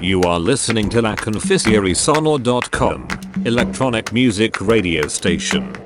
You are listening to La Sonor.com, electronic music radio station.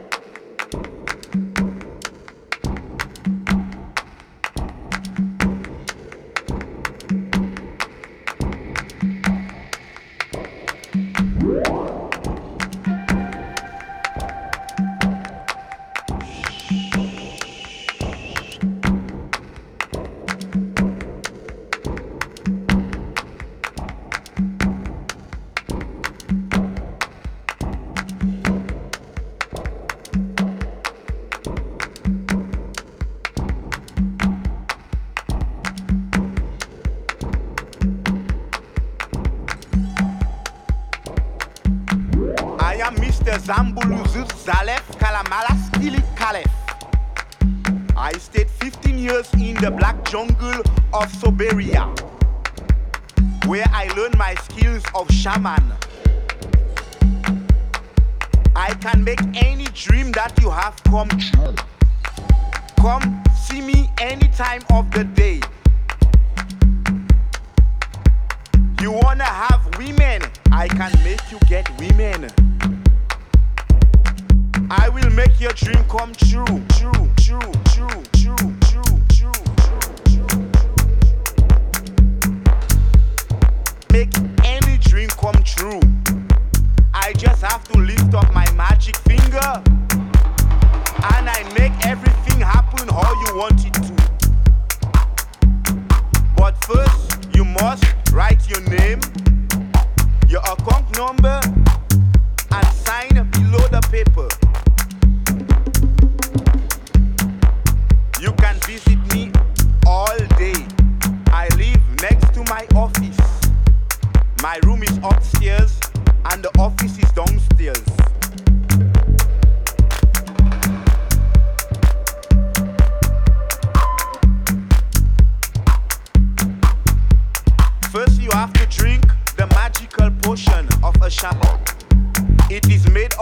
Show you your life.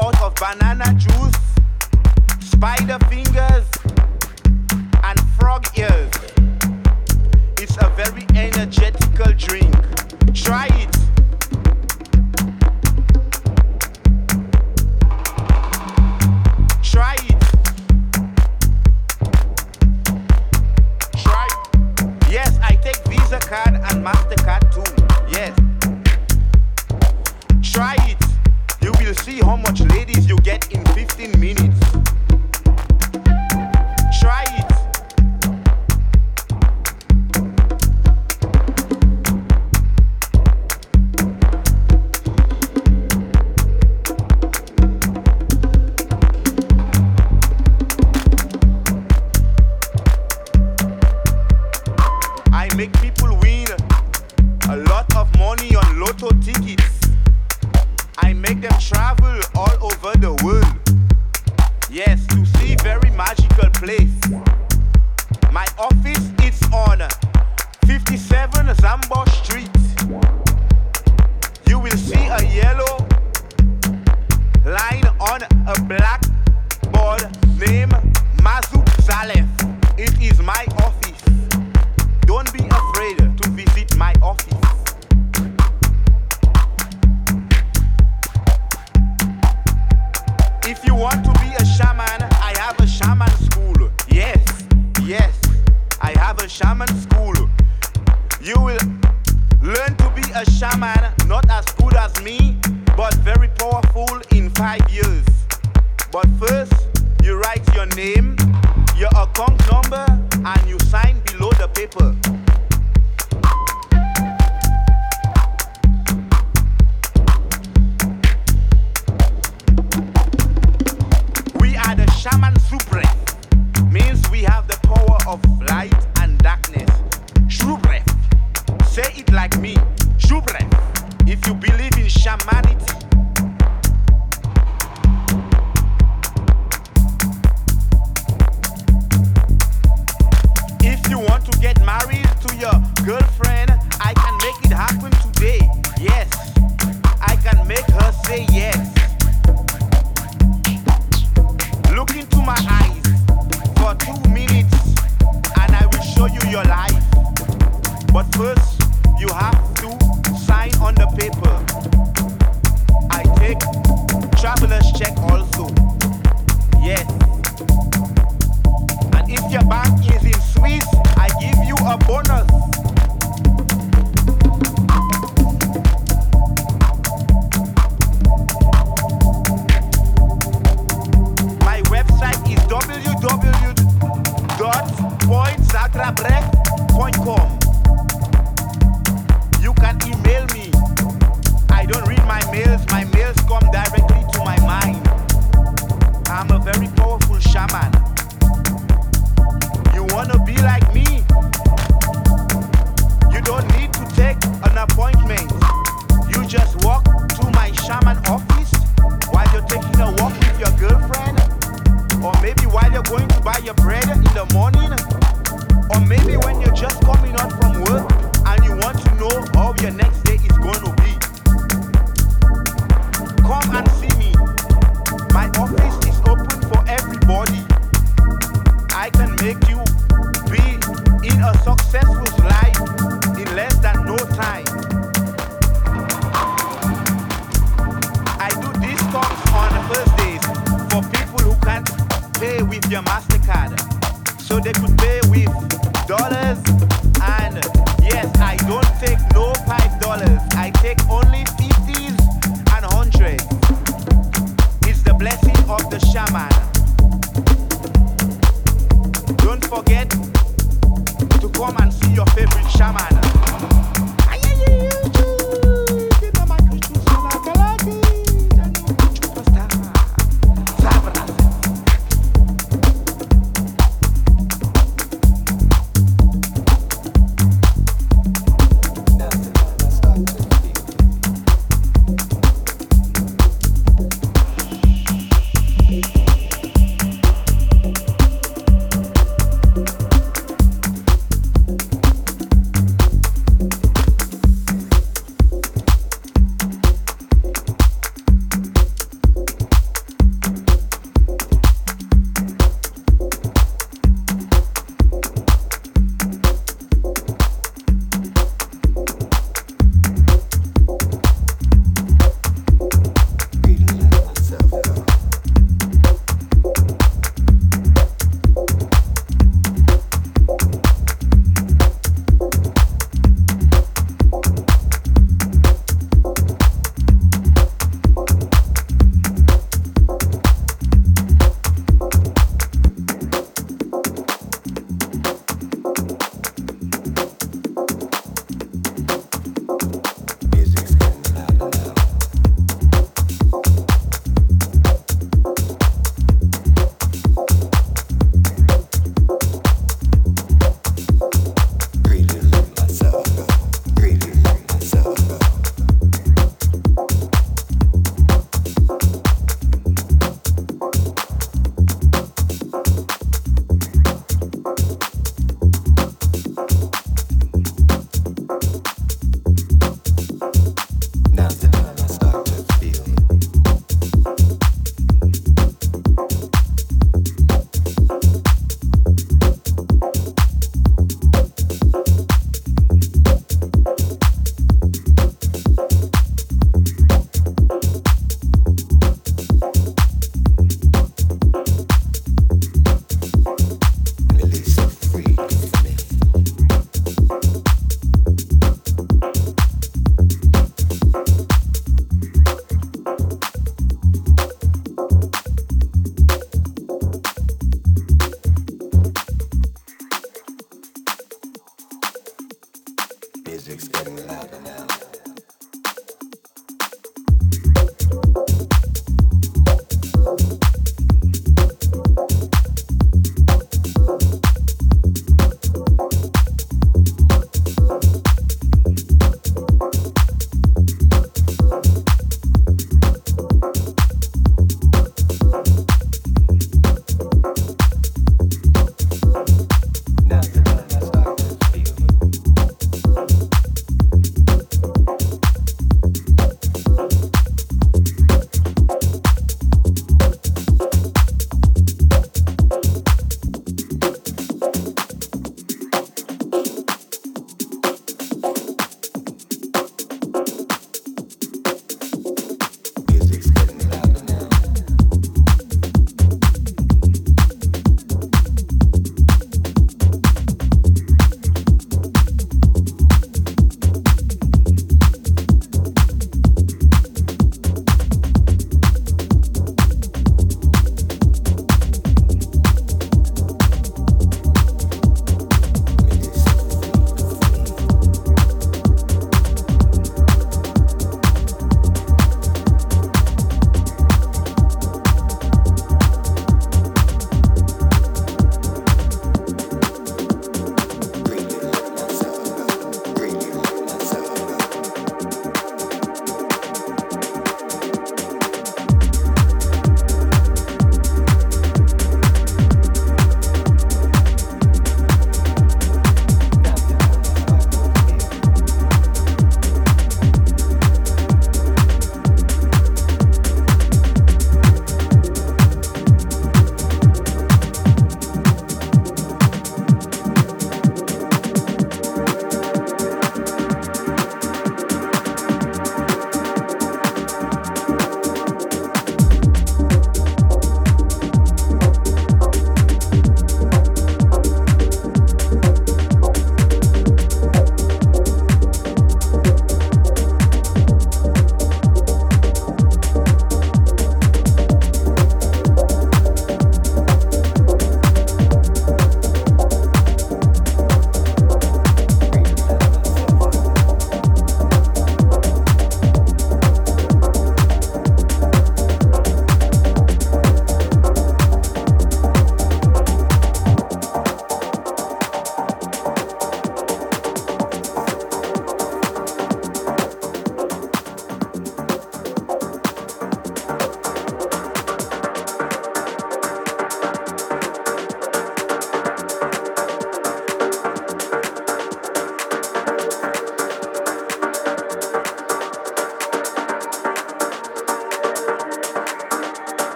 But first, you